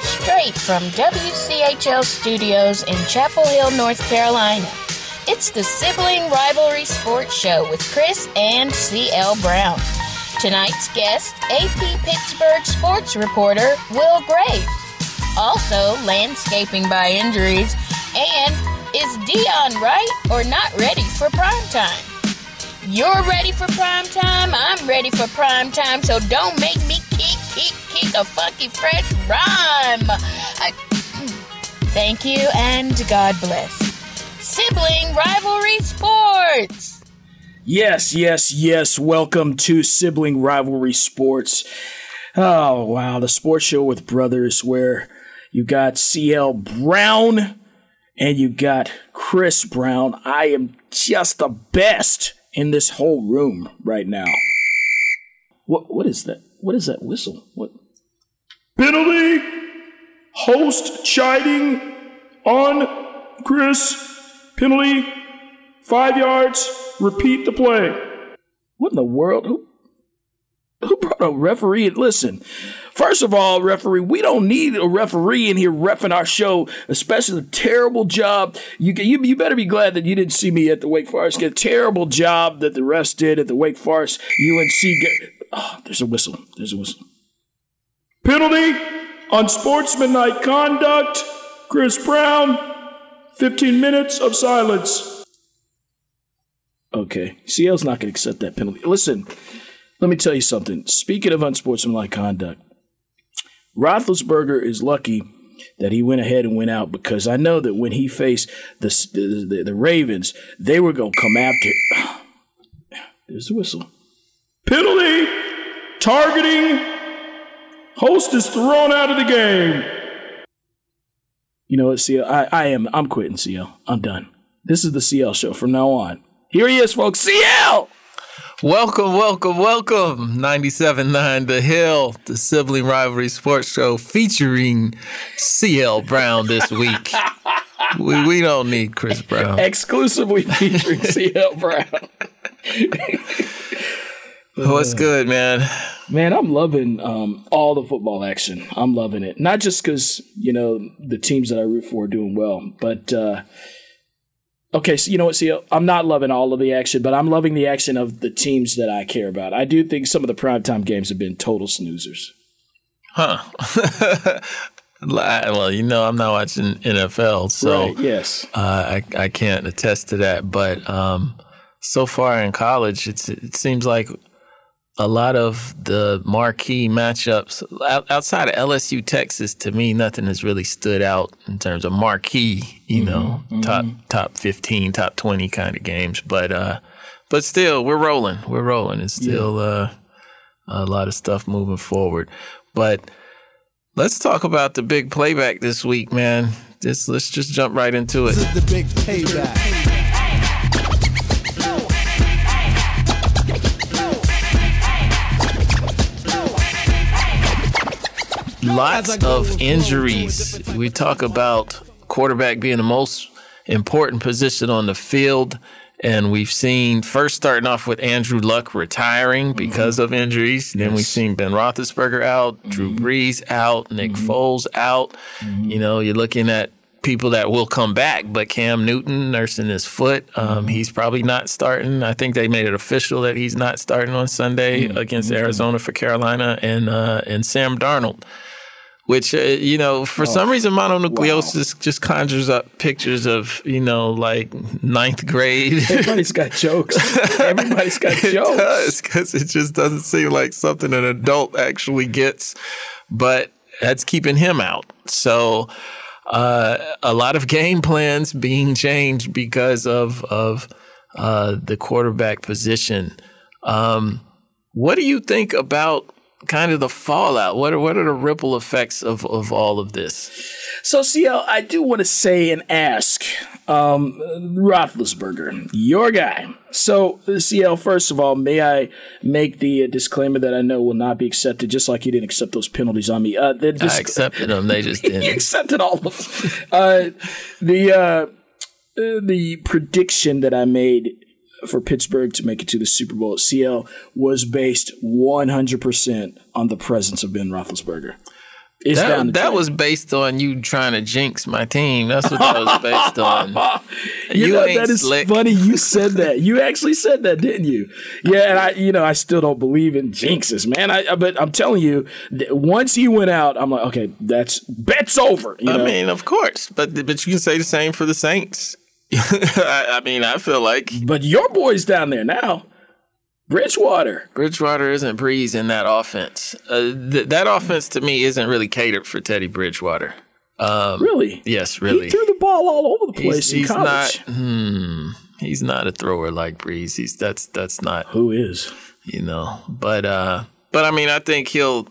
Straight from WCHL studios in Chapel Hill, North Carolina. It's the Sibling Rivalry Sports Show with Chris and CL Brown. Tonight's guest, AP Pittsburgh sports reporter Will Graves. Also, landscaping by injuries. And is Deion right or not ready for prime time? You're ready for prime time. I'm ready for prime time. So don't make me kick a funky fresh rhyme. I, thank you and God bless. Sibling rivalry sports. Yes, yes, yes. Welcome to Sibling Rivalry Sports. Oh, wow. The sports show with brothers where you got CL Brown and you got Chris Brown. I am just the best in this whole room right now. What what is that? What is that whistle? What Penalty! Host chiding on Chris. Penalty. Five yards. Repeat the play. what in the world? Who who brought a referee? Listen, first of all, referee, we don't need a referee in here refing our show, especially the terrible job. You, you you better be glad that you didn't see me at the Wake Forest. Get a terrible job that the refs did at the Wake Forest UNC. Oh, there's a whistle. There's a whistle. Penalty on unsportsmanlike conduct. Chris Brown. 15 minutes of silence. Okay, CL's not going to accept that penalty. Listen, let me tell you something. Speaking of unsportsmanlike conduct, Roethlisberger is lucky that he went ahead and went out because I know that when he faced the the, the, the Ravens, they were going to come after. There's the whistle. Penalty. Targeting. Host is thrown out of the game. You know what, CL? I, I am. I'm quitting, CL. I'm done. This is the CL show from now on. Here he is, folks. CL. Welcome, welcome, welcome. 97.9 The Hill, the sibling rivalry sports show featuring CL Brown this week. we, we don't need Chris Brown. Exclusively featuring CL Brown. What's good, man? Man, I'm loving um, all the football action. I'm loving it. Not just because, you know, the teams that I root for are doing well, but, uh, okay, so you know what, see, I'm not loving all of the action, but I'm loving the action of the teams that I care about. I do think some of the primetime games have been total snoozers. Huh. well, you know, I'm not watching NFL, so right, yes. uh, I, I can't attest to that. But um, so far in college, it's, it seems like a lot of the marquee matchups outside of LSU, Texas, to me, nothing has really stood out in terms of marquee, you know, mm-hmm, top mm-hmm. top fifteen, top twenty kind of games. But uh, but still, we're rolling. We're rolling. It's still yeah. uh, a lot of stuff moving forward. But let's talk about the big playback this week, man. This let's just jump right into it. This is the big payback. Lots of injuries. We talk about quarterback being the most important position on the field. And we've seen first starting off with Andrew Luck retiring mm-hmm. because mm-hmm. of injuries. Then we've seen Ben Roethlisberger out, mm-hmm. Drew Brees out, Nick mm-hmm. Foles out. Mm-hmm. You know, you're looking at people that will come back, but Cam Newton nursing his foot, um, mm-hmm. he's probably not starting. I think they made it official that he's not starting on Sunday against Arizona for Carolina, and uh, and Sam Darnold which uh, you know for oh, some reason mononucleosis wow. just conjures up pictures of you know like ninth grade. Everybody's got jokes. Everybody's got it jokes. because it just doesn't seem like something an adult actually gets but that's keeping him out. So uh, a lot of game plans being changed because of of uh, the quarterback position. Um, what do you think about kind of the fallout? What are what are the ripple effects of, of all of this? So, CL, I do want to say and ask um, Roethlisberger, your guy. So, CL, first of all, may I make the disclaimer that I know will not be accepted, just like you didn't accept those penalties on me. Uh, just, I accepted them; they just didn't. you accepted all of them. Uh, the uh, the prediction that I made for Pittsburgh to make it to the Super Bowl at CL was based 100% on the presence of Ben Roethlisberger. It's That, that was based on you trying to jinx my team. That's what that was based on. You, You know, that is slick. funny. You said that. You actually said that, didn't you? Yeah, and I, you know, I still don't believe in jinxes, man. I, but I'm telling you, once he went out, I'm like, okay, that's bet's over. You I mean, of course, but but you can say the same for the Saints. I, I mean, I feel like but your boy's down there now, Bridgewater. Bridgewater isn't Brees in that offense. Uh, th- that offense to me isn't really catered for Teddy Bridgewater. Really? Yes, really. He threw the ball all over the place He's, in he's college. not. Hmm. He's not a thrower like Brees. He's that's that's not Who is? you know. But uh, but I mean, I think he'll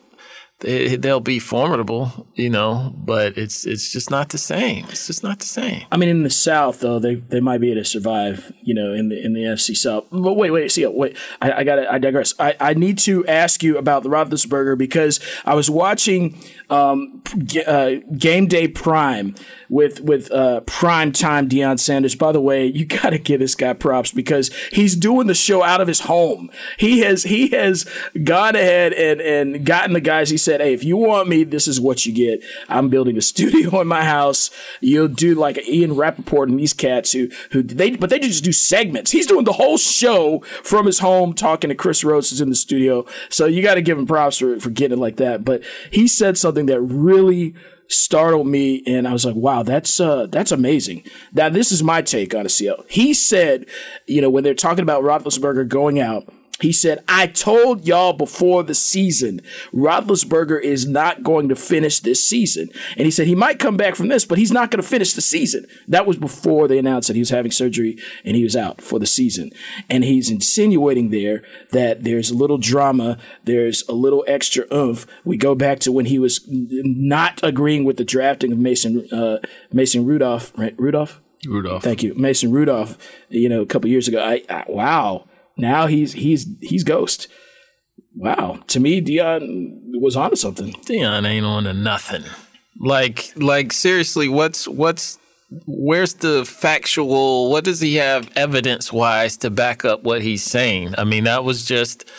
they, they'll be formidable, you know. But it's it's just not the same. It's just not the same. I mean, in the South, though, they, they might be able to survive, you know, in the in the FC South. But wait, wait, see, wait, I, I got I digress. I, I need to ask you about the Roethlisberger because I was watching um, G- uh, Game Day Prime with with uh, prime time Deion Sanders. By the way, you got to give this guy props because he's doing the show out of his home. He has he has gone ahead and and gotten the guys. He said, "Hey, if you want me, this is what you get. I'm building a studio in my house. You'll do like an Ian Rapoport and these cats who who they but they just do segments. He's doing the whole show from his home, talking to Chris Rose who's in the studio. So you got to give him props for for getting it like that. But he said something that really startled me and I was like, wow, that's uh that's amazing. Now this is my take on a CL. He said, you know, when they're talking about Roethlisberger going out, he said, I told y'all before the season, Roethlisberger is not going to finish this season. And he said he might come back from this, but he's not going to finish the season. That was before they announced that he was having surgery and he was out for the season. And he's insinuating there that there's a little drama, there's a little extra oomph. We go back to when he was not agreeing with the drafting of Mason uh, Mason Rudolph, right? Rudolph? Rudolph. Thank you, Mason Rudolph. You know, a couple years ago. I, I wow. Now he's he's he's ghost. Wow. To me, Deion was onto something. Deion ain't on to nothing. Like like seriously, what's what's where's the factual what does he have evidence wise to back up what he's saying? I mean, that was just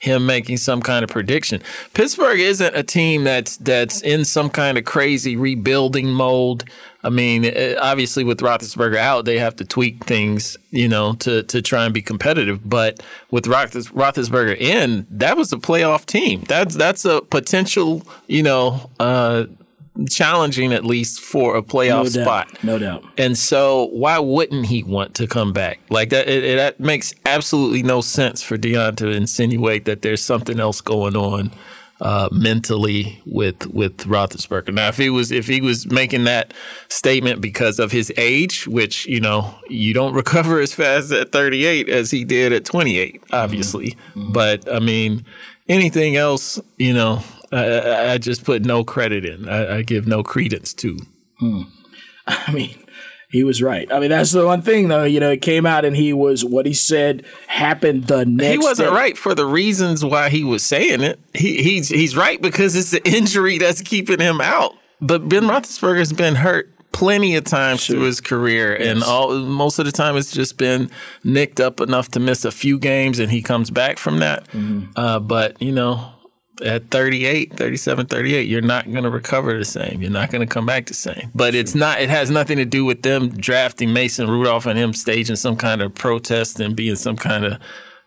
him making some kind of prediction. Pittsburgh isn't a team that's that's in some kind of crazy rebuilding mode. I mean, eh, obviously with Roethlisberger out, they have to tweak things, you know, to to try and be competitive. But with Roethlis- Roethlisberger in, that was a playoff team. That's that's a potential, you know, uh, challenging at least for a playoff No spot. doubt. No doubt. And so, why wouldn't he want to come back? Like that, it, it that makes absolutely no sense for Deion to insinuate that there's something else going on uh, mentally with with Roethlisberger. Now, if he was if he was making that statement because of his age, which you know you don't recover as fast at 38 as he did at 28, obviously. But I mean, anything else, you know, I, I- just put no credit in. I, I give no credence to. I mean, he was right. I mean, that's the one thing, though. You know, it came out and he was what he said happened the next. he wasn't day. right for the reasons why he was saying it. He, he's he's right because it's the injury that's keeping him out. But Ben Roethlisberger's been hurt plenty of times through his career, and all most of the time it's just been nicked up enough to miss a few games, and he comes back from that. Mm-hmm. Uh, but you know. At 38, 37, 38, you're not going to recover the same. You're not going to come back the same. But it's not, it has nothing to do with them drafting Mason Rudolph and him staging some kind of protest and being some kind of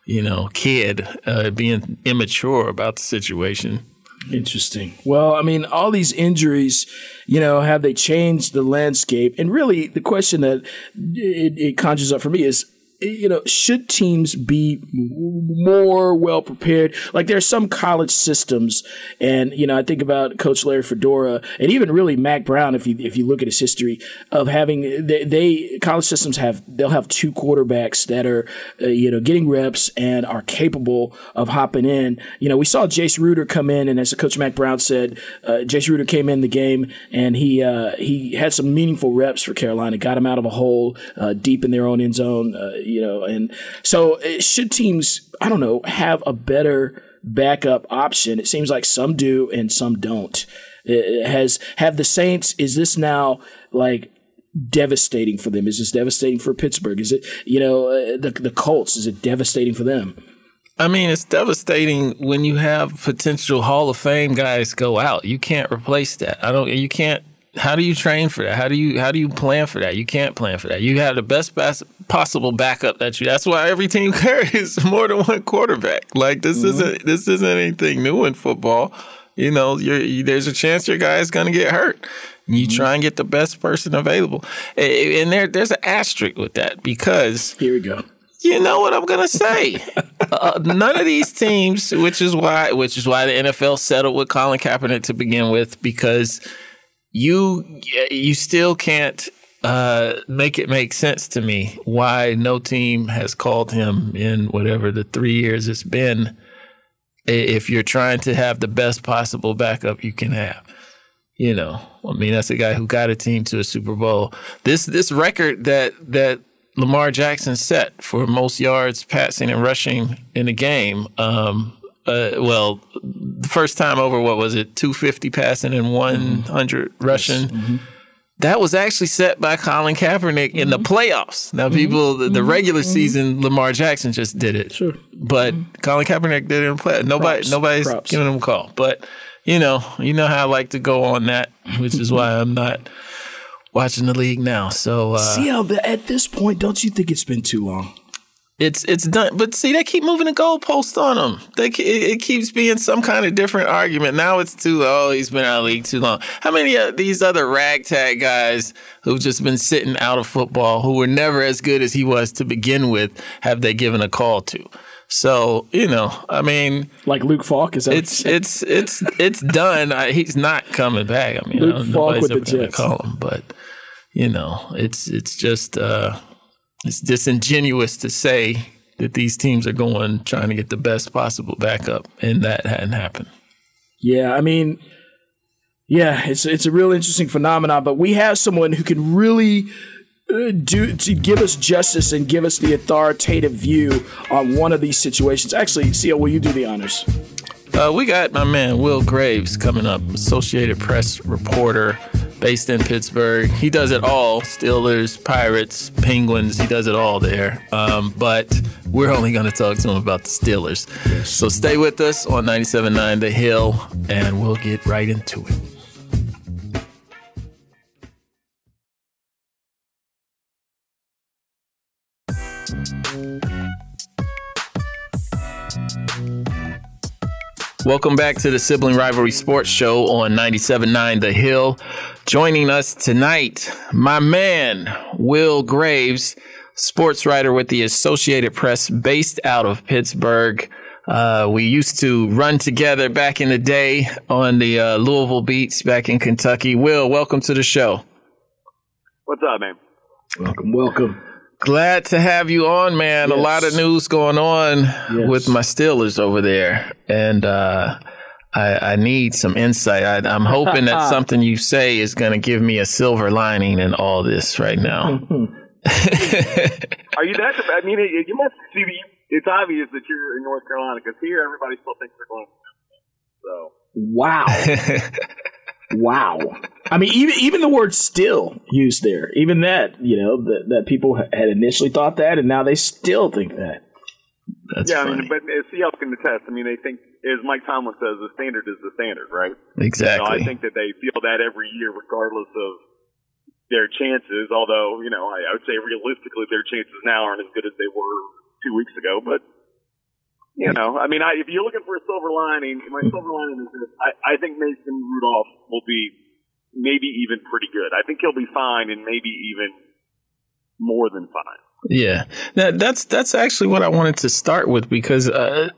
you know, kid uh, being immature about the situation. Interesting. Well, I mean, all these injuries, you know, have they changed the landscape? And really, the question that it, it conjures up for me is, you know, should teams be more well prepared? Like there are some college systems, and you know, I think about Coach Larry Fedora, and even really Mack Brown. If you if you look at his history of having, they, they college systems have they'll have two quarterbacks that are, uh, you know, getting reps and are capable of hopping in. You know, we saw Jace Ruder come in, and as Coach Mack Brown said, uh, Jace Ruder came in the game and he uh, he had some meaningful reps for Carolina, got him out of a hole uh, deep in their own end zone. You know, and so uh, should teams, I don't know, have a better backup option? It seems like some do and some don't. Uh, has have the Saints? Is this now like? Devastating for them. Is this devastating for Pittsburgh? Is it you know the the Colts? Is it devastating for them? I mean, it's devastating when you have potential Hall of Fame guys go out. You can't replace that. I don't. You can't. How do you train for that? How do you how do you plan for that? You can't plan for that. You have the best bas- possible backup that you. That's why every team carries more than one quarterback. Like this mm-hmm. isn't this isn't anything new in football. You know, you, there's a chance your guy is going to get hurt. You mm-hmm. try and get the best person available, and there there's an asterisk with that because here we go you know what I'm gonna say. uh, none of these teams, which is why, which is why the NFL settled with Colin Kaepernick to begin with, because you you still can't uh, make it make sense to me why no team has called him in whatever the three years it's been. If you're trying to have the best possible backup you can have, you know, I mean that's a guy who got a team to a Super Bowl. This this record that that Lamar Jackson set for most yards passing and rushing in a game. Um, uh, well, the first time over, what was it? 250 passing and 100 mm-hmm. rushing. Mm-hmm. That was actually set by Colin Kaepernick mm-hmm. in the mm-hmm. playoffs. Now, mm-hmm. people, the, the mm-hmm. regular season, Lamar Jackson just did it. Sure. But Colin Kaepernick did it in play. Nobody, Props. nobody's Props. giving him a call. But you know, you know how I like to go on that, which is why I'm not watching the league now. So uh, see how at this point, don't you think it's been too long? It's it's done, but see, they keep moving the goalposts on them. They it, it, keeps being some kind of different argument. Now it's too oh he's been out of league too long. How many of these other ragtag guys who've just been sitting out of football, who were never as good as he was to begin with, have they given a call to? So you know, I mean, like Luke Falk is that it's it's it's it's done. I, he's not coming back. I mean, Luke I Falk with the Jets. Call him, but you know, it's it's just uh, it's disingenuous to say that these teams are going trying to get the best possible backup, and that hadn't happened. Yeah, I mean, yeah, it's it's a real interesting phenomenon. But we have someone who can really uh, do to give us justice and give us the authoritative view on one of these situations. Actually, CL, will you do the honors? Uh, we got my man Will Graves coming up, Associated Press reporter based in Pittsburgh. He does it all Steelers, Pirates, Penguins. He does it all there. Um, but we're only going to talk to him about the Steelers. So stay with us on 97.9 The Hill, and we'll get right into it. Welcome back to the Sibling Rivalry Sports Show on 97.9 The Hill. Joining us tonight, my man, Will Graves, sports writer with the Associated Press based out of Pittsburgh. Uh, we used to run together back in the day on the uh, Louisville beats back in Kentucky. Will, welcome to the show. What's up, man? Welcome, welcome. Glad to have you on, man. Yes. A lot of news going on yes. with my Steelers over there, and uh, I, I, need some insight. I, am hoping that something you say is going to give me a silver lining in all this right now. Are you that? I mean, you must see. It's obvious that you're in North Carolina because here everybody still thinks they're going. So wow. wow. I mean, even even the word "still" used there, even that, you know, that that people had initially thought that, and now they still think that. That's yeah, funny. I mean, but CL can attest. I mean, they think, as Mike Tomlin says, the standard is the standard, right? Exactly. You know, I think that they feel that every year, regardless of their chances. Although, you know, I, I would say realistically, their chances now aren't as good as they were two weeks ago. But you know, I mean, I, if you're looking for a silver lining, my silver lining is this: I, I think Mason Rudolph will be maybe even pretty good. I think he'll be fine, and maybe even more than fine. Yeah, that, that's that's actually what I wanted to start with because uh,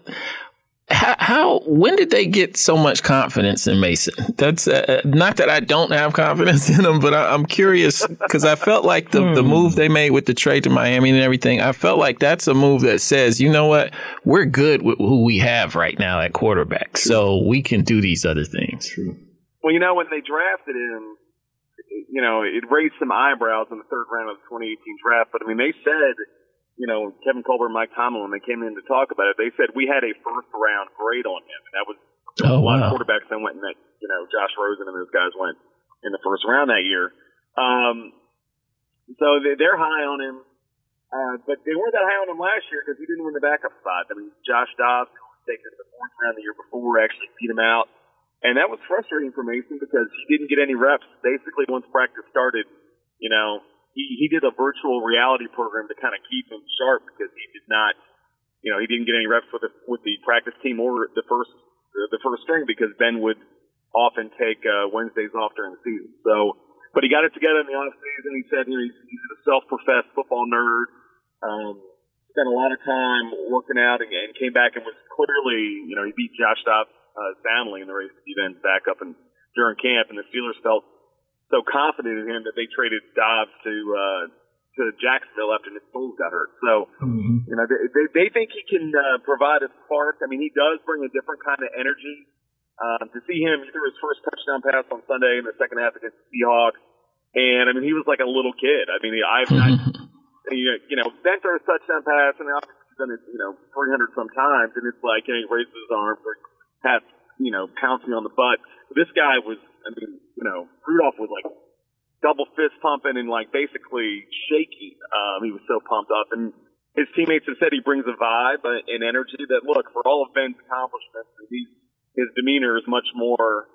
how, how, when did they get so much confidence in Mason? That's uh, not that I don't have confidence in him, but I, am curious because I felt like the, the move they made with the trade to Miami and everything. I felt like that's a move that says, you know what, we're good with who we have right now at quarterback, so we can do these other things. Well, you know, when they drafted him, you know, it raised some eyebrows in the third round of the 2018 draft. But I mean, they said you know, Kevin Colbert and Mike Tomlin, when they came in to talk about it, they said we had a first round grade on him. And that was oh, a lot wow. of quarterbacks that went in that, you know, Josh Rosen and those guys went in the first round that year. Um, so they're high on him. Uh, but they weren't that high on him last year because he didn't win the backup spot. I mean, Josh Dobbs, who was taken to the fourth round the year before, actually beat him out. And that was frustrating for Mason because he didn't get any reps. Basically, once practice started, you know, he, he did a virtual reality program to kind of keep him sharp because he did not, you know, he didn't get any reps with the, with the practice team or the first, the first string because Ben would often take uh, Wednesdays off during the season. So, but he got it together in the off season. He said, you know, he's, he's a self-professed football nerd. Um, spent a lot of time working out and, and came back and was clearly, you know, he beat Josh Dobbs uh, soundly in the race to be then back up and during camp, and the Steelers felt so confident in him that they traded Dobbs to uh, to Jacksonville after Nick Foles got hurt. So mm-hmm. you know they, they they think he can uh, provide a spark. I mean, he does bring a different kind of energy. Um, to see him, he threw his first touchdown pass on Sunday in the second half against the Seahawks, and I mean he was like a little kid. I mean I've not, you know Ben throws touchdown pass and obviously he's done it you know 300 sometimes, and it's like you know, he raises his arms or has you know pounds me on the butt. This guy was I mean, you know, Rudolph was like double fist pumping and like basically shaking. Um, he was so pumped up, and his teammates have said he brings a vibe and energy that look for all of Ben's accomplishments. He's, his demeanor is much more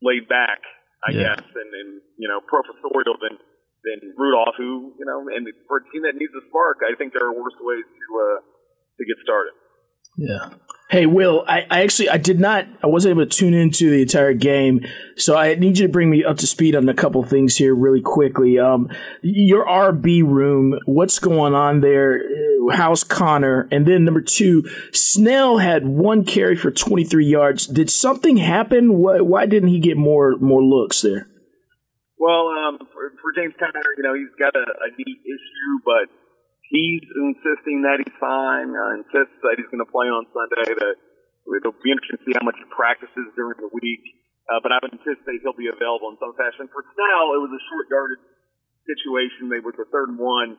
laid back, I yeah. guess, and, and you know, professorial than than Rudolph, who you know, and for a team that needs a spark, I think there are worse ways to uh, to get started. Yeah. Hey, Will, I, I, actually I did not I wasn't able to tune into the entire game, so I need you to bring me up to speed on a couple things here really quickly. Um, your RB room, what's going on there? How's Conner? And then number two, Snell had one carry for 23 yards. Did something happen? Why, why didn't he get more more looks there? Well, um, for, for James Conner, you know he's got a, a knee issue, but he's insisting that he's fine, uh, insists that he's going to play on Sunday. That it'll be interesting to see how much he practices during the week. Uh, but I would anticipate he'll be available in some fashion. For Snell, it was a short yardage situation. They were the third and one,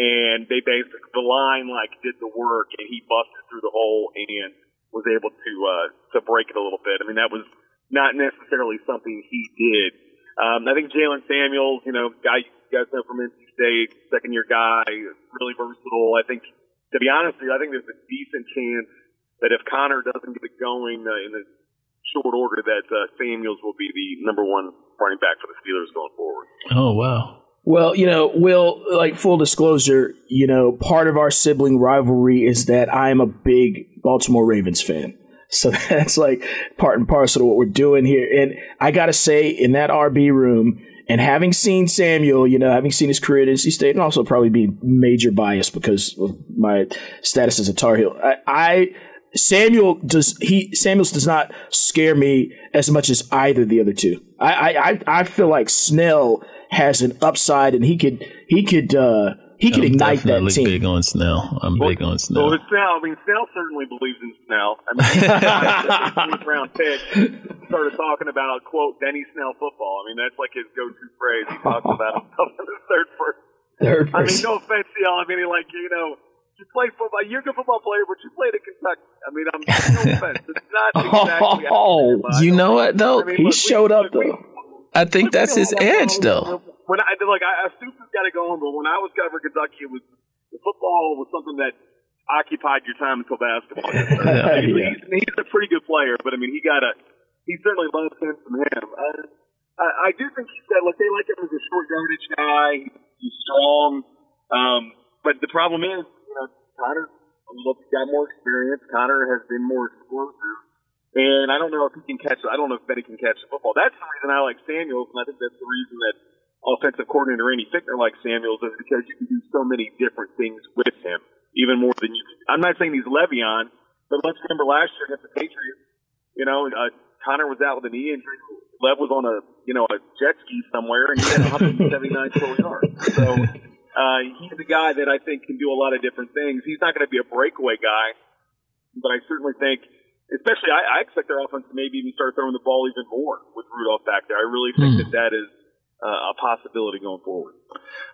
and they basically the line like did the work, and he busted through the hole and was able to uh, to break it a little bit. I mean, that was not necessarily something he did. Um, I think Jaylen Samuels, you know, guy you guys know from NC State, second year guy, really versatile. I think, to be honest with you, I think there's a decent chance that if Conner doesn't get it going uh, in the short order, that uh, Samuels will be the number one running back for the Steelers going forward. Oh wow. Well, you know, Will, like full disclosure, you know, part of our sibling rivalry is that I am a big Baltimore Ravens fan. So that's like part and parcel of what we're doing here. And I got to say, in that RB room, and having seen Samuel, you know, having seen his career at NC State, and also probably being major biased because of my status as a Tar Heel, I, I Samuel does he Samuels does not scare me as much as either the other two. I I I feel like Snell has an upside, and he could he could. uh he could I'm ignite that team. big on Snell. I'm well, big on Snell. Well, Snell, I mean, Snell certainly believes in Snell. I mean, he's round pick started talking about quote Benny Snell football. I mean, that's like his go-to phrase. He talks about himself in the third person. Third person. I mean, no offense to y'all. I mean, like you know, you play football. You're a good football player, but you played at Kentucky. I mean, I'm no offense. It's not exactly. Oh, you know what though? I mean, he look, showed we, up though. We, I think that's his edge, though when I like I, Stoops got it going, but when I was covering Kentucky, it was the football was something that occupied your time until basketball. yeah. he's, he's a pretty good player, but I mean, he got a he certainly learned things from him. Uh, I, I do think he said, look, they like him as a short yardage guy. He's strong, um, but the problem is, you know, Conner look got more experience. Conner has been more explosive. And I don't know if he can catch. I don't know if Benny can catch the football. That's the reason I like Samuels, and I think that's the reason that offensive coordinator Randy Fichtner like Samuels is because you can do so many different things with him, even more than you. I'm not saying he's Le'Veon, but let's remember last year against the Patriots. You know, uh, Conner was out with a knee injury. Lev was on a you know a jet ski somewhere, and he had 179 total yards. So uh, he's a guy that I think can do a lot of different things. He's not going to be a breakaway guy, but I certainly think. Especially, I, I expect their offense to maybe even start throwing the ball even more with Rudolph back there. I really think hmm. that that is uh, a possibility going forward.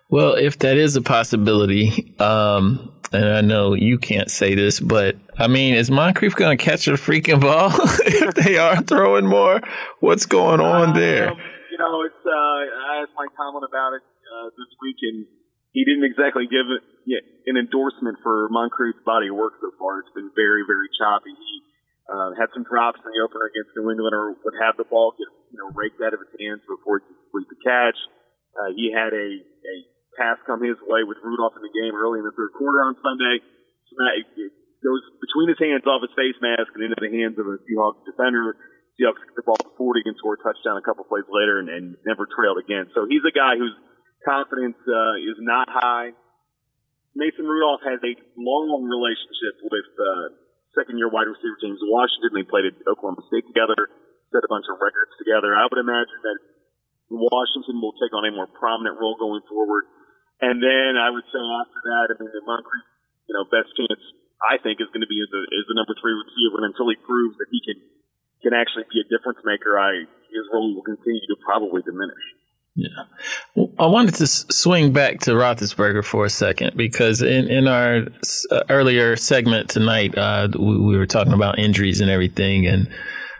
Well, if that is a possibility, um, and I know you can't say this, but I mean, is Moncrief going to catch a freaking ball if they are throwing more? What's going on uh, there? You know, it's uh, I asked Mike Tomlin about it uh, this week, and he didn't exactly give it, an endorsement for Moncrief's body of work so far. It's been very, very choppy. He uh, had some drops in the opener against New England, or would have the ball get you know raked out of his hands before he could complete the catch. Uh, he had a, a pass come his way with Rudolph in the game early in the third quarter on Sunday. It, it goes between his hands off his face mask and into the hands of a Seahawks defender. Seahawks get the ball to 40 and score a touchdown a couple plays later and, and never trailed again. So he's a guy whose confidence uh, is not high. Mason Rudolph has a long relationship with uh, second-year wide receiver James Washington. They played at Oklahoma State together, set a bunch of records together. I would imagine that Washington will take on a more prominent role going forward. And then I would say after that, I mean, the Moncrief, you know, best chance I think is going to be as, a, as the number three receiver. And until he proves that he can can actually be a difference maker, I his role will continue to probably diminish. Yeah. I wanted to swing back to Roethlisberger for a second because in, in our uh, earlier segment tonight, uh, we, we, were talking about injuries and everything, and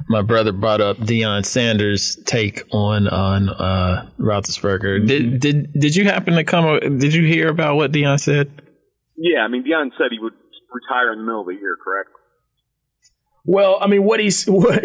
my brother brought up Deion Sanders' take on on uh, Roethlisberger. Mm-hmm. Did did did you happen to come? Did you hear about what Deion said? Yeah, I mean Deion said he would retire in the middle of the year, correct? Well, I mean, what he's what,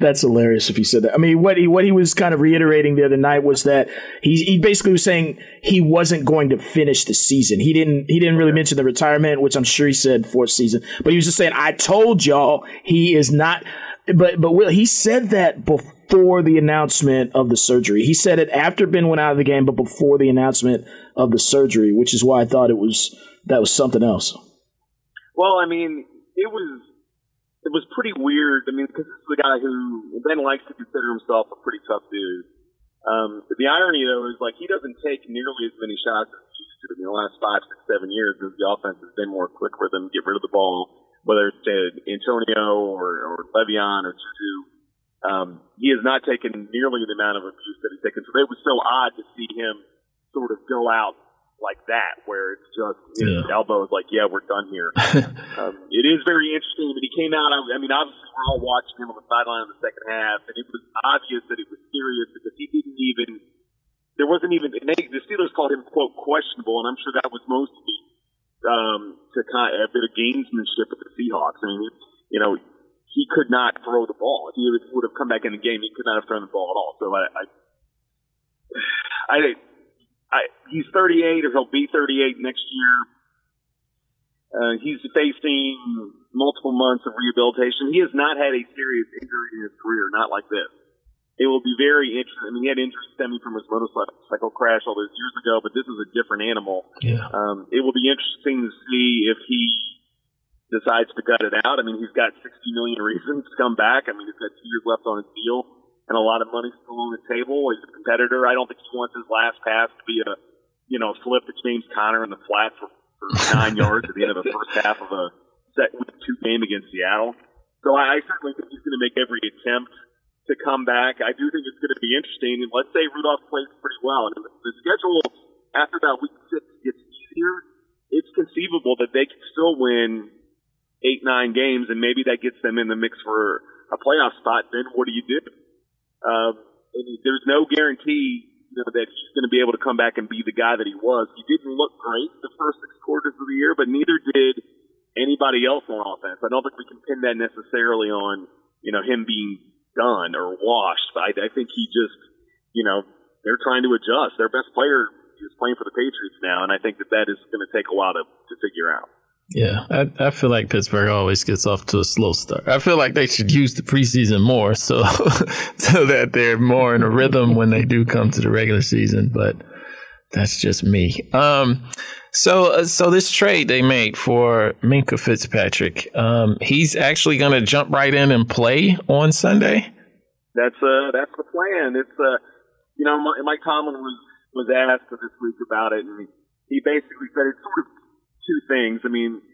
that's hilarious if he said that. I mean, what he what he was kind of reiterating the other night was that he he basically was saying he wasn't going to finish the season. He didn't he didn't really mention the retirement, which I'm sure he said fourth season, but he was just saying, "I told y'all he is not." But but Will he said that before the announcement of the surgery. He said it after Ben went out of the game, but before the announcement of the surgery, which is why I thought it was that was something else. Well, I mean, it was it was pretty weird. I mean, because this is a guy who Ben likes to consider himself a pretty tough dude. Um, the irony, though, is like he doesn't take nearly as many shots as he used to in the last five, six, seven years as the offense has been more quick rhythm, get rid of the ball, whether it's to Antonio or, or Le'Veon or JuJu. Um, he has not taken nearly the amount of abuse that he's taken. So it was so odd to see him sort of go out like that, where it's just his yeah. elbow is like, yeah, we're done here. um, it is very interesting. But he came out. I, I mean, obviously, we're all watching him on the sideline in the second half, and it was obvious that it was serious because he didn't even. There wasn't even. And they, the Steelers called him quote questionable, and I'm sure that was mostly um, to kind of a bit of gamesmanship with the Seahawks. I mean, you know, he could not throw the ball. If he would have come back in the game, he could not have thrown the ball at all. So I, I, I I, he's 38 or he'll be 38 next year. Uh, he's facing multiple months of rehabilitation. He has not had a serious injury in his career, not like this. It will be very interesting. I mean, he had injuries stemming from his motorcycle crash all those years ago, but this is a different animal. Yeah. Um, it will be interesting to see if he decides to gut it out. I mean, he's got 60 million reasons to come back. I mean, he's got two years left on his deal and a lot of money still on the table. He's a competitor. I don't think he wants his last pass to be a, you know, flip to James Conner in the flat for, for nine yards at the end of the first half of a set week two game against Seattle. So I, I certainly think he's going to make every attempt to come back. I do think it's going to be interesting. And let's say Rudolph plays pretty well, and the, schedule after that week six gets easier. It's conceivable that they could still win eight, nine games, and maybe that gets them in the mix for a playoff spot. Then what do you do? Um, there's no guarantee you know, that he's going to be able to come back and be the guy that he was. He didn't look great the first six quarters of the year, but neither did anybody else on offense. I don't think we can pin that necessarily on you know him being done or washed. I, I think he just you know they're trying to adjust. Their best player is playing for the Patriots now, and I think that that is going to take a while to to figure out. Yeah, I, I feel like Pittsburgh always gets off to a slow start. I feel like they should use the preseason more so so that they're more in a rhythm when they do come to the regular season. But that's just me. Um, so uh, so this trade they made for Minkah Fitzpatrick, um, he's actually going to jump right in and play on Sunday. That's uh that's the plan. It's uh you know Mike Tomlin was was asked this week about it, and he basically said it's sort of two things. I mean,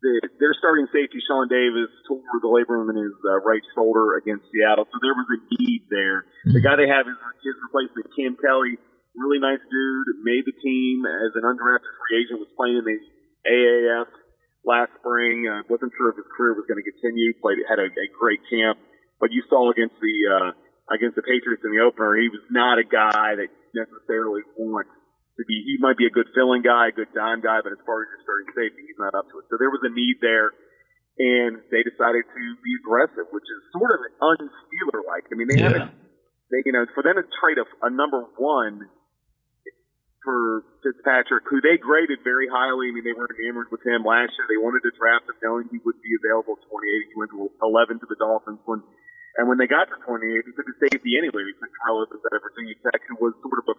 the, their starting safety, Sean Davis, tore the labrum in his uh, right shoulder against Seattle, so there was a need there. The guy they have is his replacement, Cam Kelly, really nice dude, made the team as an undrafted free agent, was playing in the AAF last spring. Uh, wasn't sure if his career was going to continue. Played had a, a great camp, but you saw against the uh, against the Patriots in the opener, he was not a guy that necessarily wants to be. He might be a good filling guy, a good dime guy, but as far as your starting safety, he's not up to it. So there was a need there, and they decided to be aggressive, which is sort of un-Steeler like. I mean, they Yeah. haven't. They, you know, for them to trade a, a number one for Fitzpatrick, who they graded very highly. I mean, they were enamored with him last year. They wanted to draft him knowing he would be available 28. He went to 11 to the Dolphins when, and when they got to 28, he took a safety anyway. He took Terrell Edmunds out of Virginia Tech, who was sort of a,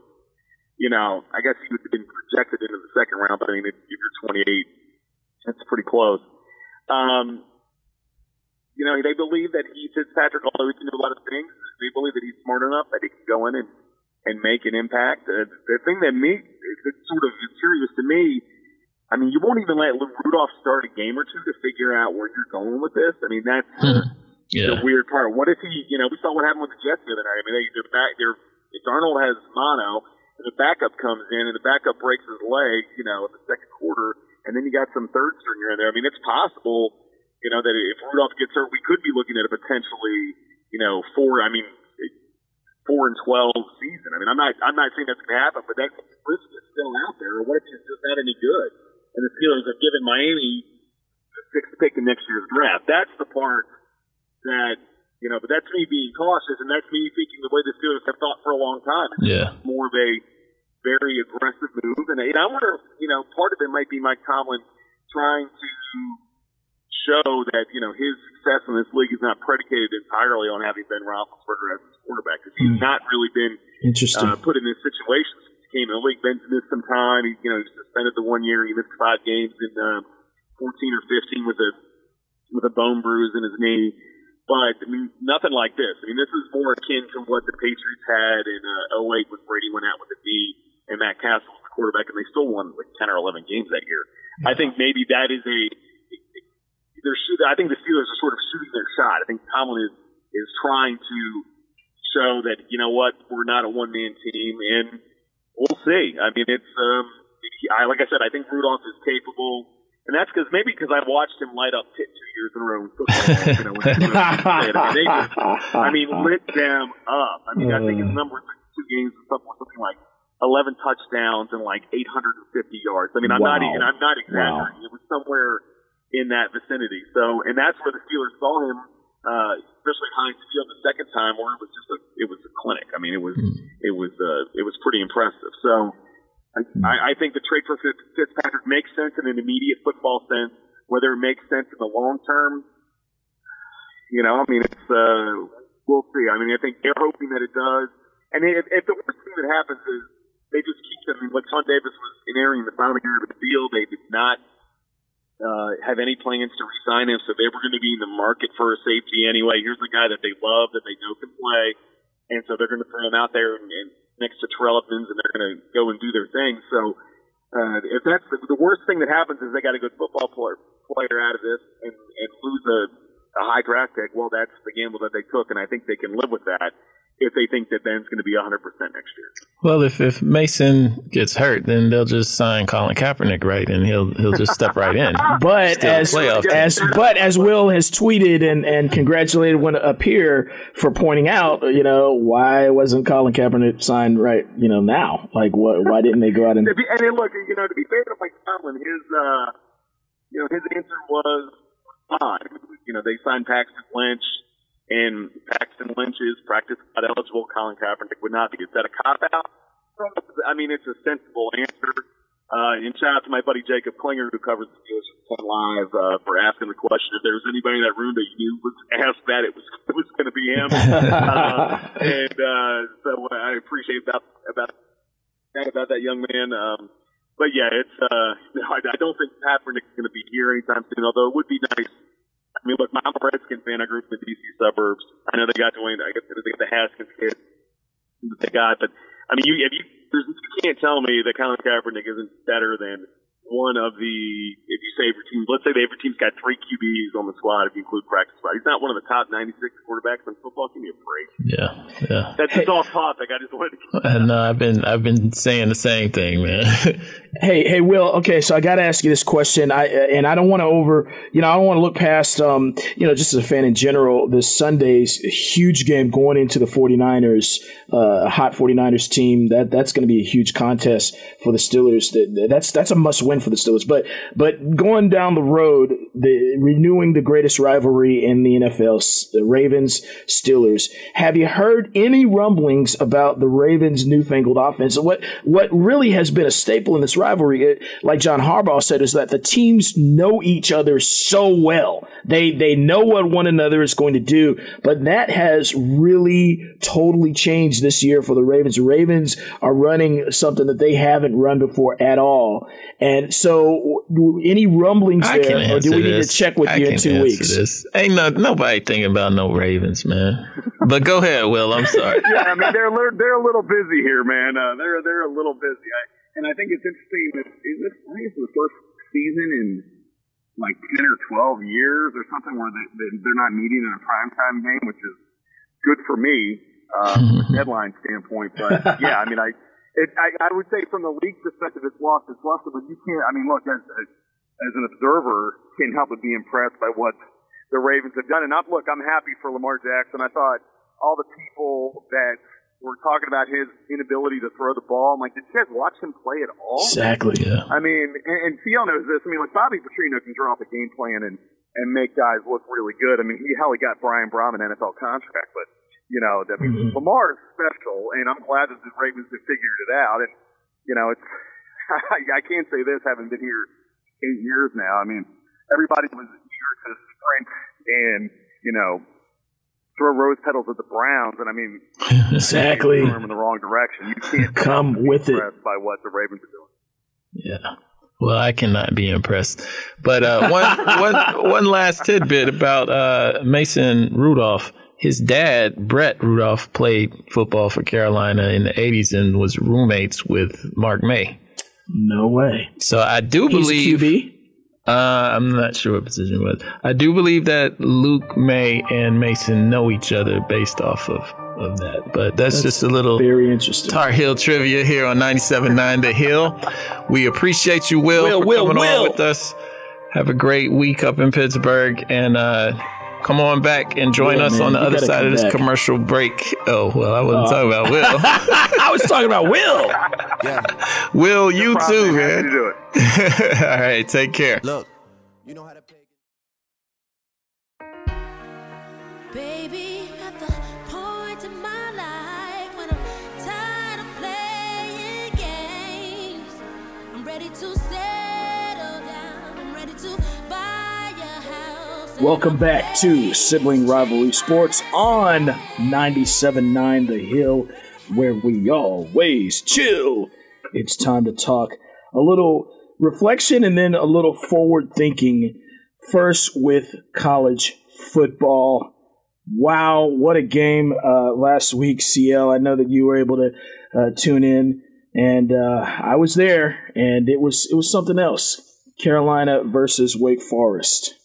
you know, I guess he would have been projected into the second round, but I mean, if, you're 28, that's pretty close. Um, you know, they believe that he, Fitzpatrick, although he can do a lot of things, they believe that he's smart enough that he can go in and and make an impact. Uh, the thing that me that's sort of curious to me, I mean, you won't even let Rudolph start a game or two to figure out where you're going with this. I mean, that's Yeah. the weird part. What if he, you know, we saw what happened with the Jets the other night. I mean, they, they're back, they're, if Darnold has mono, and the backup comes in, and the backup breaks his leg, you know, in the second quarter, and then you got some third stringer in there. I mean, it's possible, you know, that if Rudolph gets hurt, we could be looking at a potentially, you know, four. I mean, four and twelve season. I mean, I'm not, I'm not saying that's going to happen, but that risk is still out there. What if he's just not any good? And the Steelers have given Miami the sixth pick in next year's draft. That's the part that you know. But that's me being cautious, and that's me thinking the way the Steelers have thought for a long time. Yeah. Of a very aggressive move, and, and I wonder, you know, part of it might be Mike Tomlin trying to show that you know his success in this league is not predicated entirely on having Ben Roethlisberger as his quarterback because he's not really been Interesting. uh, put in this situation since he came in the league. Ben's missed some time. He, you know, he's suspended the one year. He missed five games in uh, 14 or 15 with a with a bone bruise in his knee. But I mean, nothing like this. I mean, this is more akin to what the Patriots had in uh, 08 when Brady went out with a knee and Matt Cassel was the quarterback, and they still won like 10 or 11 games that year. I think maybe that is a they're shoot, I think the Steelers are sort of shooting their shot. I think Tomlin is is trying to show that you know what we're not a one man team, and we'll see. I mean, it's um, I like I said, I think Rudolph is capable, and that's because maybe because I watched him light up Pitt two years in a row in football. you know, when he was playing. I mean, they just, I mean, lit them up. I mean, I think his number was two games and something, something like. 11 touchdowns and like 850 yards. I mean, I'm not even, I'm not exaggerating. It was somewhere in that vicinity. So, and that's where the Steelers saw him, uh, especially Heinz Field the second time, where it was just a, it was a clinic. I mean, it was, it was, uh, it was pretty impressive. So, I, I think the trade for Fitzpatrick makes sense in an immediate football sense. Whether it makes sense in the long term, you know, I mean, it's, uh, we'll see. I mean, I think they're hoping that it does. And if, if the worst thing that happens is they just keep them, I mean, like Sean Davis was entering the final year of the deal, they did not uh, have any plans to resign him, so they were going to be in the market for a safety anyway. Here's the guy that they love, that they know can play, and so they're going to throw him out there and, and next to Terrell Edmunds, and they're going to go and do their thing. So uh, if that's the, the worst thing that happens is they got a good football player, player out of this and, and lose a, a high draft pick. Well, that's the gamble that they took, and I think they can live with that if they think that Ben's going to be 100% next year. Well, if, if Mason gets hurt, then they'll just sign Colin Kaepernick, right? And he'll he'll just step right in. But as as but as Will has tweeted and, and congratulated one up here for pointing out, you know, why wasn't Colin Kaepernick signed right, you know, now? Like what why didn't they go out and To and then look, you know, to be fair to Mike Tomlin, his, uh, you know, his answer was fine. You know, they signed Paxton Lynch, and Paxton Lynch is practice squad eligible. Colin Kaepernick would not be. Is that a cop out? I mean, it's a sensible answer. Uh, and shout out to my buddy Jacob Klinger, who covers the Steelers live, uh, for asking the question. If there was anybody in that room that you knew was asked that, it was it was going to be him. uh, and uh, so I appreciate that about that about that young man. Um, but yeah, it's uh, no, I, I don't think Kaepernick's going to be here anytime soon. Although it would be nice. I mean, look, I'm a Redskins fan. I grew up in the DC suburbs. I know they got Dwayne. I guess they got the Haskins kid that they got, but I mean, you if you you can't tell me that Colin Kaepernick isn't better than one of the if you say every team. Let's say every team's got three QBs on the squad if you include practice squad. He's not one of the top 96 quarterbacks in football. Give me a break. Yeah, yeah. That's just off topic. I just wanted to. And uh, I've been I've been saying the same thing, man. Hey, hey, Will. Okay, so I got to ask you this question. I and I don't want to over, you know, I don't want to look past, um, you know, just as a fan in general. This Sunday's huge game going into the 49ers, uh, hot 49ers team. That that's going to be a huge contest for the Steelers. That, that's that's a must win for the Steelers. But but going down the road, the renewing the greatest rivalry in the NFL, the Ravens Steelers. Have you heard any rumblings about the Ravens' newfangled offense? What what really has been a staple in this rivalry, it, like John Harbaugh said, is that the teams know each other so well. They they know what one another is going to do, but that has really totally changed this year for the Ravens. The Ravens are running something that they haven't run before at all, and so any rumblings I there, or do we need to check with I you in two weeks? This. Ain't no, nobody thinking about no Ravens, man. but go ahead, Will. I'm sorry. yeah, I mean they're a little, they're a little busy here, man. Uh, they're they're a little busy, I, and I think it's interesting that is this, I think it's the first season in like ten or twelve years or something where they, they they're not meeting in a primetime game, which is good for me uh, from headline standpoint. But yeah, I mean I. It, I, I would say from the league perspective, it's lost its luster, but you can't. I mean, look, as, as as an observer, can't help but be impressed by what the Ravens have done. And I'm, look, I'm happy for Lamar Jackson. I thought all the people that were talking about his inability to throw the ball, I'm like, did you guys watch him play at all? Exactly. Yeah. I mean, and, and CL knows this. I mean, like Bobby Petrino can draw up a game plan and and make guys look really good. I mean, he hell he got Brian Brohm an NFL contract, but you know, I mean, Mhm. Lamar is special, and I'm glad that the Ravens have figured it out. And you know, it's I can't say this having been here eight years now. I mean, everybody was eager to sprint and you know throw rose petals at the Browns, and I mean, Exactly. them in the wrong direction. You can't Come with it. by what the Ravens are doing. Yeah. Well, I cannot be impressed. But uh, one, one, one last tidbit about uh, Mason Rudolph. His dad, Brett Rudolph, played football for Carolina in the 80s and was roommates with Mark Maye. No way. So I do He's believe. QB. Uh, I'm not sure what position it was. I do believe that Luke Maye and Mason know each other based off of, of that. But that's, just a little Very interesting. Tar Heel trivia here on 97.9 The Hill. We appreciate you, Will, Will, for Will, coming Will. on with us. Have a great week up in Pittsburgh and uh, come on back and join Yeah, us man, on the you other side of this back. commercial break. Oh, well, I wasn't Uh, talking about Will. I was talking about Will. Yeah, Will, you Problem, too, happy to man. do it. All right, take care. look, you know how to play. Baby, at the point in my life when I'm tired of playing games, I'm ready to Welcome back to Sibling Rivalry Sports on 97.9 The Hill, where we always chill. It's time to talk a little reflection and then a little forward thinking. First with college football. Wow, what a game uh, last week, CL. I know that you were able to uh, tune in, and uh, I was there, and it was it was something else. Carolina versus Wake Forest.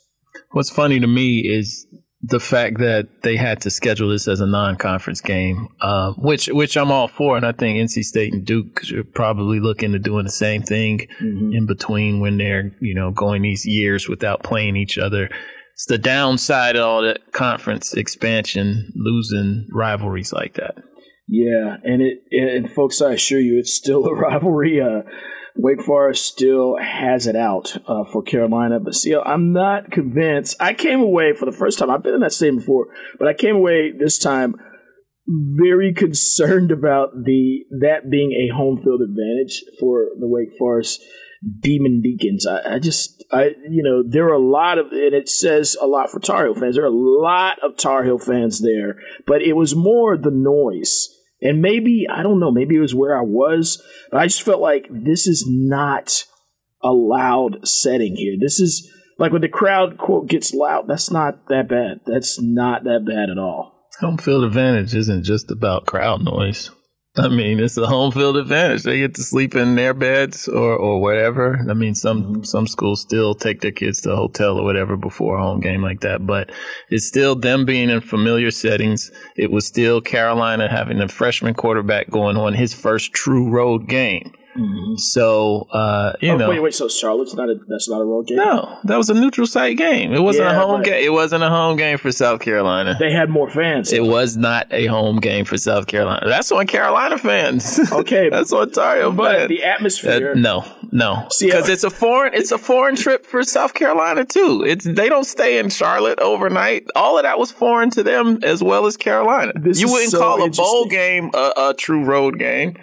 What's funny to me is the fact that they had to schedule this as a non-conference game, uh, which which I'm all for, and I think NC State and Duke are probably looking to doing the same thing in between when they're you know going these years without playing each other. It's the downside of all that conference expansion, losing rivalries like that. Yeah, and it and folks, I assure you, it's still a rivalry. Uh, Wake Forest still has it out uh, for Carolina, but see, I'm not convinced. I came away for the first time. I've been in that stadium before, but I came away this time very concerned about the that being a home field advantage for the Wake Forest Demon Deacons. I, I just, I you know, there are a lot of, and it says a lot for Tar Heel fans. There are a lot of Tar Heel fans there, but it was more the noise. And maybe, I don't know, maybe it was where I was, but I just felt like this is not a loud setting here. This is like when the crowd, quote, gets loud, that's not that bad. That's not that bad at all. Home field advantage isn't just about crowd noise. I mean, it's a home field advantage. They get to sleep in their beds or, or wherever. I mean, some some schools still take their kids to a hotel or whatever before a home game like that. But it's still them being in familiar settings. It was still Carolina having a freshman quarterback going on his first true road game. So uh, you Oh, know, wait, wait. So Charlotte's not a that's not a road game. no, that was a neutral site game. It wasn't a home game. It wasn't a home game for South Carolina. they had more fans. It was not a home game for South Carolina. That's on Carolina fans. Okay, that's on Ontario but the atmosphere. Uh, no, no, because uh, it's a foreign it's a foreign trip for South Carolina too. It's they don't stay in Charlotte overnight. All of that was foreign to them as well as Carolina. This you wouldn't so call a bowl game a, a true road game.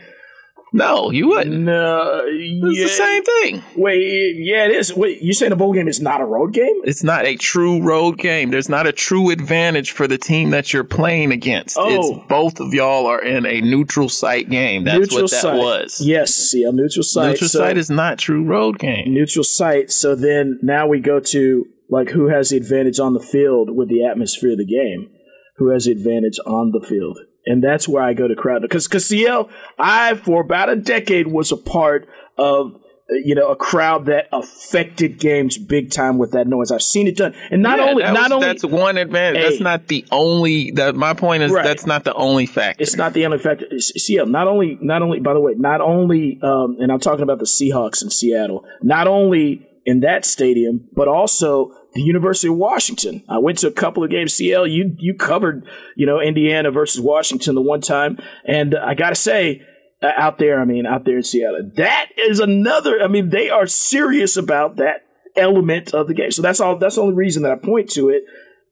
No, you wouldn't. No, It's yeah, the same thing. Wait, yeah, it is. Wait, you saying a bowl game is not a road game? It's not a true road game. There's not a true advantage for the team that you're playing against. Oh. It's both of y'all are in a neutral site game. That's neutral what that site. was. Yes, see, a neutral site. neutral so- site is not true road game. neutral site. So then now we go to like who has the advantage on the field with the atmosphere of the game? Who has the advantage on the field? And that's where I go to crowd because because CL, I for about a decade was a part of you know a crowd that affected games big time with that noise. I've seen it done, and not Yeah, only not was- only that's one advantage. Hey. That's not the only. That my point is Right. that's not the only factor. It's not the only factor. CL, not only, not only, by the way, not only, um, and I'm talking about the Seahawks in Seattle, not only in that stadium, but also the University of Washington. I went to a couple of games. CL, you you covered, you know, Indiana versus Washington the one time, and I got to say, uh, out there, I mean, out there in Seattle, that is another. I mean, they are serious about that element of the game. So that's all. That's the only reason that I point to it.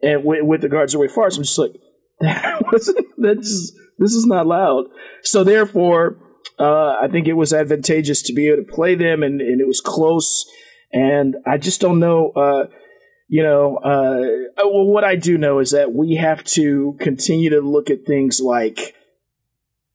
And with, with regards to Ray Farce, I'm just like, that wasn't that's this is not loud. So therefore, uh, I think it was advantageous to be able to play them, and, and it was close. And I just don't know. Uh, you know, uh, well, what I do know is that we have to continue to look at things like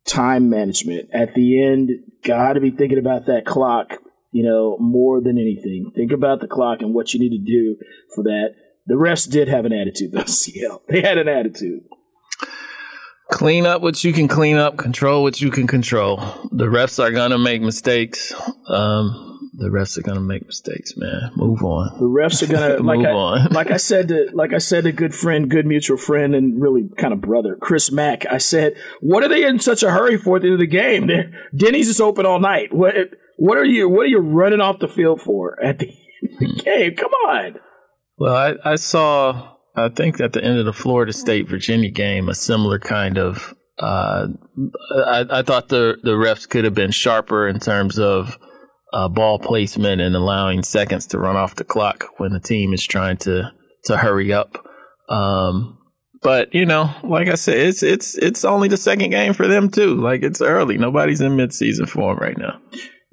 time management. At the end, got to be thinking about that clock. You know, more than anything, think about the clock and what you need to do for that. The refs did have an attitude, though. CL, they had an attitude. Clean up what you can clean up. Control what you can control. The refs are gonna make mistakes. Um, the refs are gonna make mistakes, man. Move on. The refs are gonna like Move I, on. like I said to like I said to good friend, good mutual friend, and really kind of brother, Chris Mack. I said, "What are they in such a hurry for at the end of the game? They're, Denny's is open all night. What what are you what are you running off the field for at the end of the game? Come on." Well, I, I saw, I think at the end of the Florida State Virginia game, a similar kind of. Uh, I, I thought the the refs could have been sharper in terms of uh, ball placement and allowing seconds to run off the clock when the team is trying to to hurry up. Um, but you know, like I said, it's it's it's only the second game for them too. Like it's early. Nobody's in midseason form right now.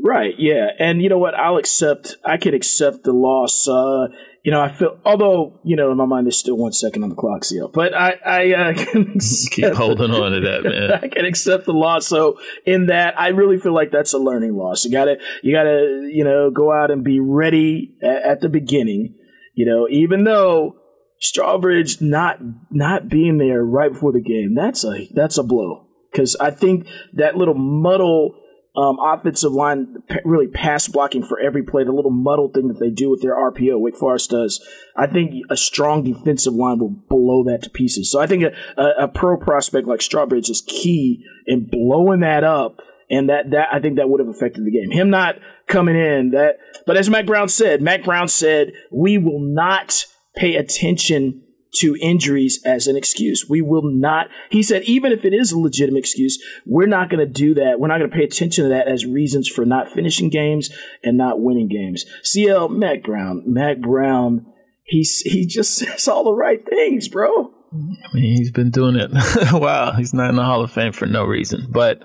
Right, yeah. And you know what? I'll accept I can accept the loss. Uh you know, I feel although, you know, in my mind there's still one second on the clock CL. But I I uh, can Keep holding on to that, man. I can accept the loss. So in that, I really feel like that's a learning loss. You gotta, you gotta, you know, go out and be ready at, at the beginning. You know, even though Strowbridge not not being there right before the game, that's a that's a blow. Because I think that little muddle um, offensive line, really pass blocking for every play, the little muddle thing that they do with their RPO, Wake Forest does. I think a strong defensive line will blow that to pieces. So I think a, a, a pro prospect like Strowbridge is key in blowing that up. And that, that I think that would have affected the game. Him not coming in that, but as Mack Brown said, Mack Brown said we will not pay attention to injuries as an excuse. We will not, he said, even if it is a legitimate excuse, we're not going to do that. We're not going to pay attention to that as reasons for not finishing games and not winning games. CL, Mack Brown, Mack Brown, he's, he just says all the right things, bro. I mean, he's been doing it wow. He's not in the Hall of Fame for no reason. But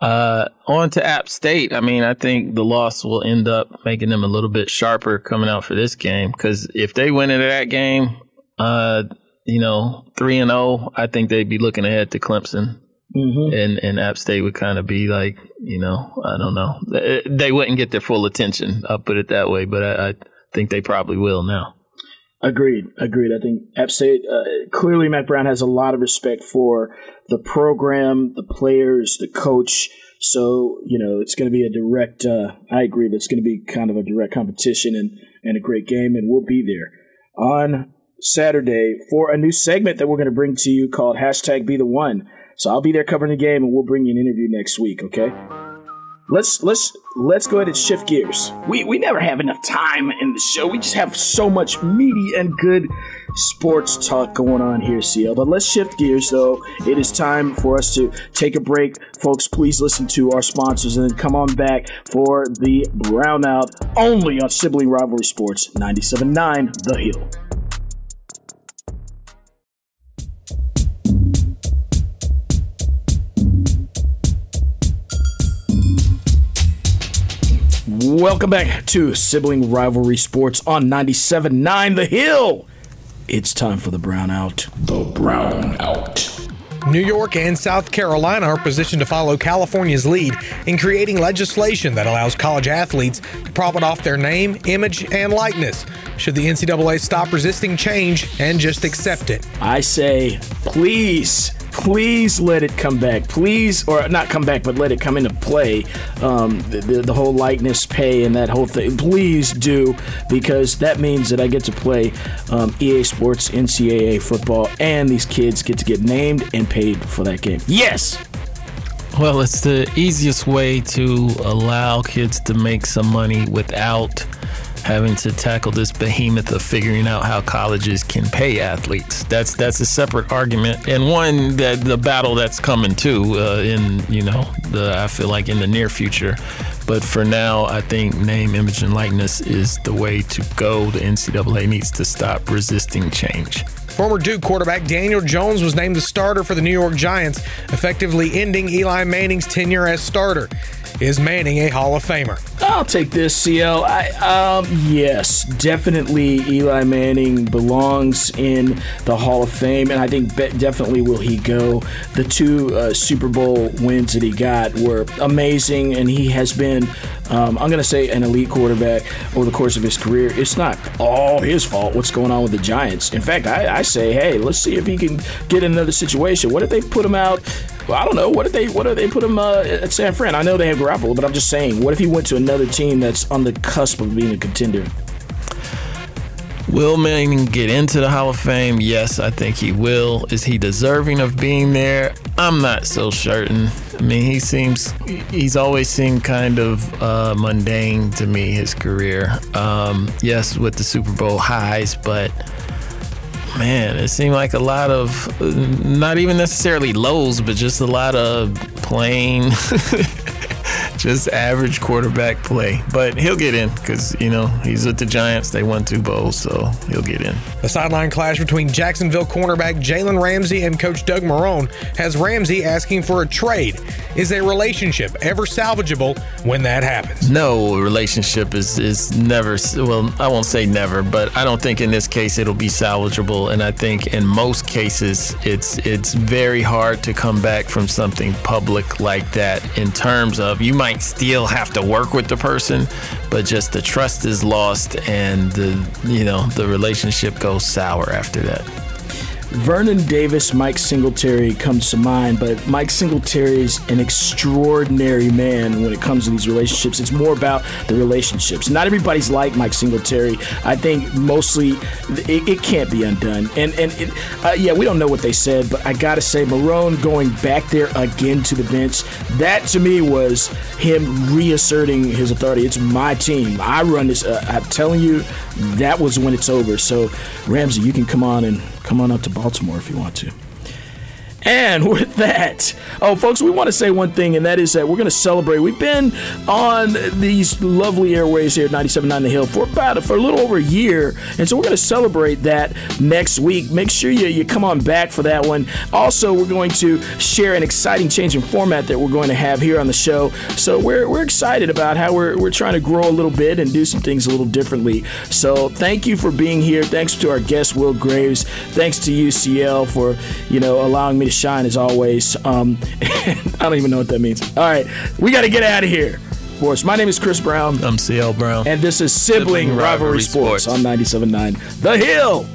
uh, on to App State. I mean, I think the loss will end up making them a little bit sharper coming out for this game because if they went into that game, uh, you know, three and zero, I think they'd be looking ahead to Clemson. Mm-hmm. And, and App State would kind of be like, you know, I don't know. They, they wouldn't get their full attention. I'll put it that way, but I, I think they probably will now. Agreed. Agreed. I think App State uh, clearly Mack Brown has a lot of respect for the program, the players, the coach. So you know it's going to be a direct. Uh, I agree. It's going to be kind of a direct competition and and a great game, and we'll be there on Saturday for a new segment that we're going to bring to you called hashtag Be the One. So I'll be there covering the game, and we'll bring you an interview next week. Okay. let's let's let's go ahead and shift gears. We we never have enough time in the show. We just have so much meaty and good sports talk going on here, CL. But let's shift gears though. It is time for us to take a break. Folks, please listen to our sponsors and then come on back for the brownout only on Sibling Rivalry Sports 97.9 The Hill. Welcome back to Sibling Rivalry Sports on 97.9 The Hill. It's time for the brownout. The brown out. New York and South Carolina are positioned to follow California's lead in creating legislation that allows college athletes to profit off their name, image, and likeness. Should the NCAA stop resisting change and just accept it? I say, please, please let it come back. Please, or not come back, but let it come into play. Um, the, the, the whole likeness pay and that whole thing. Please do, because that means that I get to play um, EA Sports NCAA football, and these kids get to get named and paid for that game. Yes! Well, it's the easiest way to allow kids to make some money without having to tackle this behemoth of figuring out how colleges can pay athletes. That's that's a separate argument and one that the battle that's coming too uh, in you know the I feel like in the near future. But for now, I think name, image, and likeness is the way to go. The NCAA needs to stop resisting change. Former Duke quarterback Daniel Jones was named the starter for the New York Giants, effectively ending Eli Manning's tenure as starter. Is Manning a Hall of Famer? I'll take this, CL. I, um, yes, definitely Eli Manning belongs in the Hall of Fame, and I think definitely will he go. The two uh, Super Bowl wins that he got were amazing, and he has been, um, I'm going to say, an elite quarterback over the course of his career. It's not all his fault what's going on with the Giants. In fact, I, I say, hey, let's see if he can get another situation. What if they put him out? Well, I don't know. What if they what if they put him uh, at San Fran? I know they have Garoppolo, but I'm just saying, what if he went to another team that's on the cusp of being a contender? Will Manning get into the Hall of Fame? Yes, I think he will. Is he deserving of being there? I'm not so certain. I mean, he seems, he's always seemed kind of uh, mundane to me, his career. Um, yes, with the Super Bowl highs, but man, it seemed like a lot of, not even necessarily lows, but just a lot of plain. just average quarterback play. But he'll get in because, you know, he's with the Giants. They won two bowls, so he'll get in. The sideline clash between Jacksonville cornerback Jalen Ramsey and coach Doug Marrone has Ramsey asking for a trade. Is a relationship ever salvageable when that happens? No relationship is, is never, well, I won't say never, but I don't think in this case it'll be salvageable. And I think in most cases, it's, it's very hard to come back from something public like that in terms of you might still have to work with the person, but just the trust is lost and the you know the relationship goes sour after that. Vernon Davis, Mike Singletary comes to mind, but Mike Singletary is an extraordinary man when it comes to these relationships. It's more about the relationships. Not everybody's like Mike Singletary. I think mostly it, it can't be undone. And and it, uh, yeah, we don't know what they said, but I gotta say, Marrone going back there again to the bench, that to me was him reasserting his authority. It's my team. I run this. Uh, I'm telling you, that was when it's over. So Ramsey, you can come on and come on up to Baltimore if you want to. And with that, oh, folks, we want to say one thing, and that is that we're going to celebrate. We've been on these lovely airways here at 97.9 The Hill for about for a little over a year, and so we're going to celebrate that next week. Make sure you, you come on back for that one. Also, we're going to share an exciting change in format that we're going to have here on the show. So we're, we're excited about how we're, we're trying to grow a little bit and do some things a little differently. So thank you for being here. Thanks to our guest, Will Graves. Thanks to UCL for, you know, allowing me to shine as always. Um, I don't even know what that means. All right, we got to get out of here. Course, my name is Chris Brown, I'm CL Brown. and this is Sibling, Sibling Rivalry, Rivalry Sports, Sports. on 97.9 The Hill.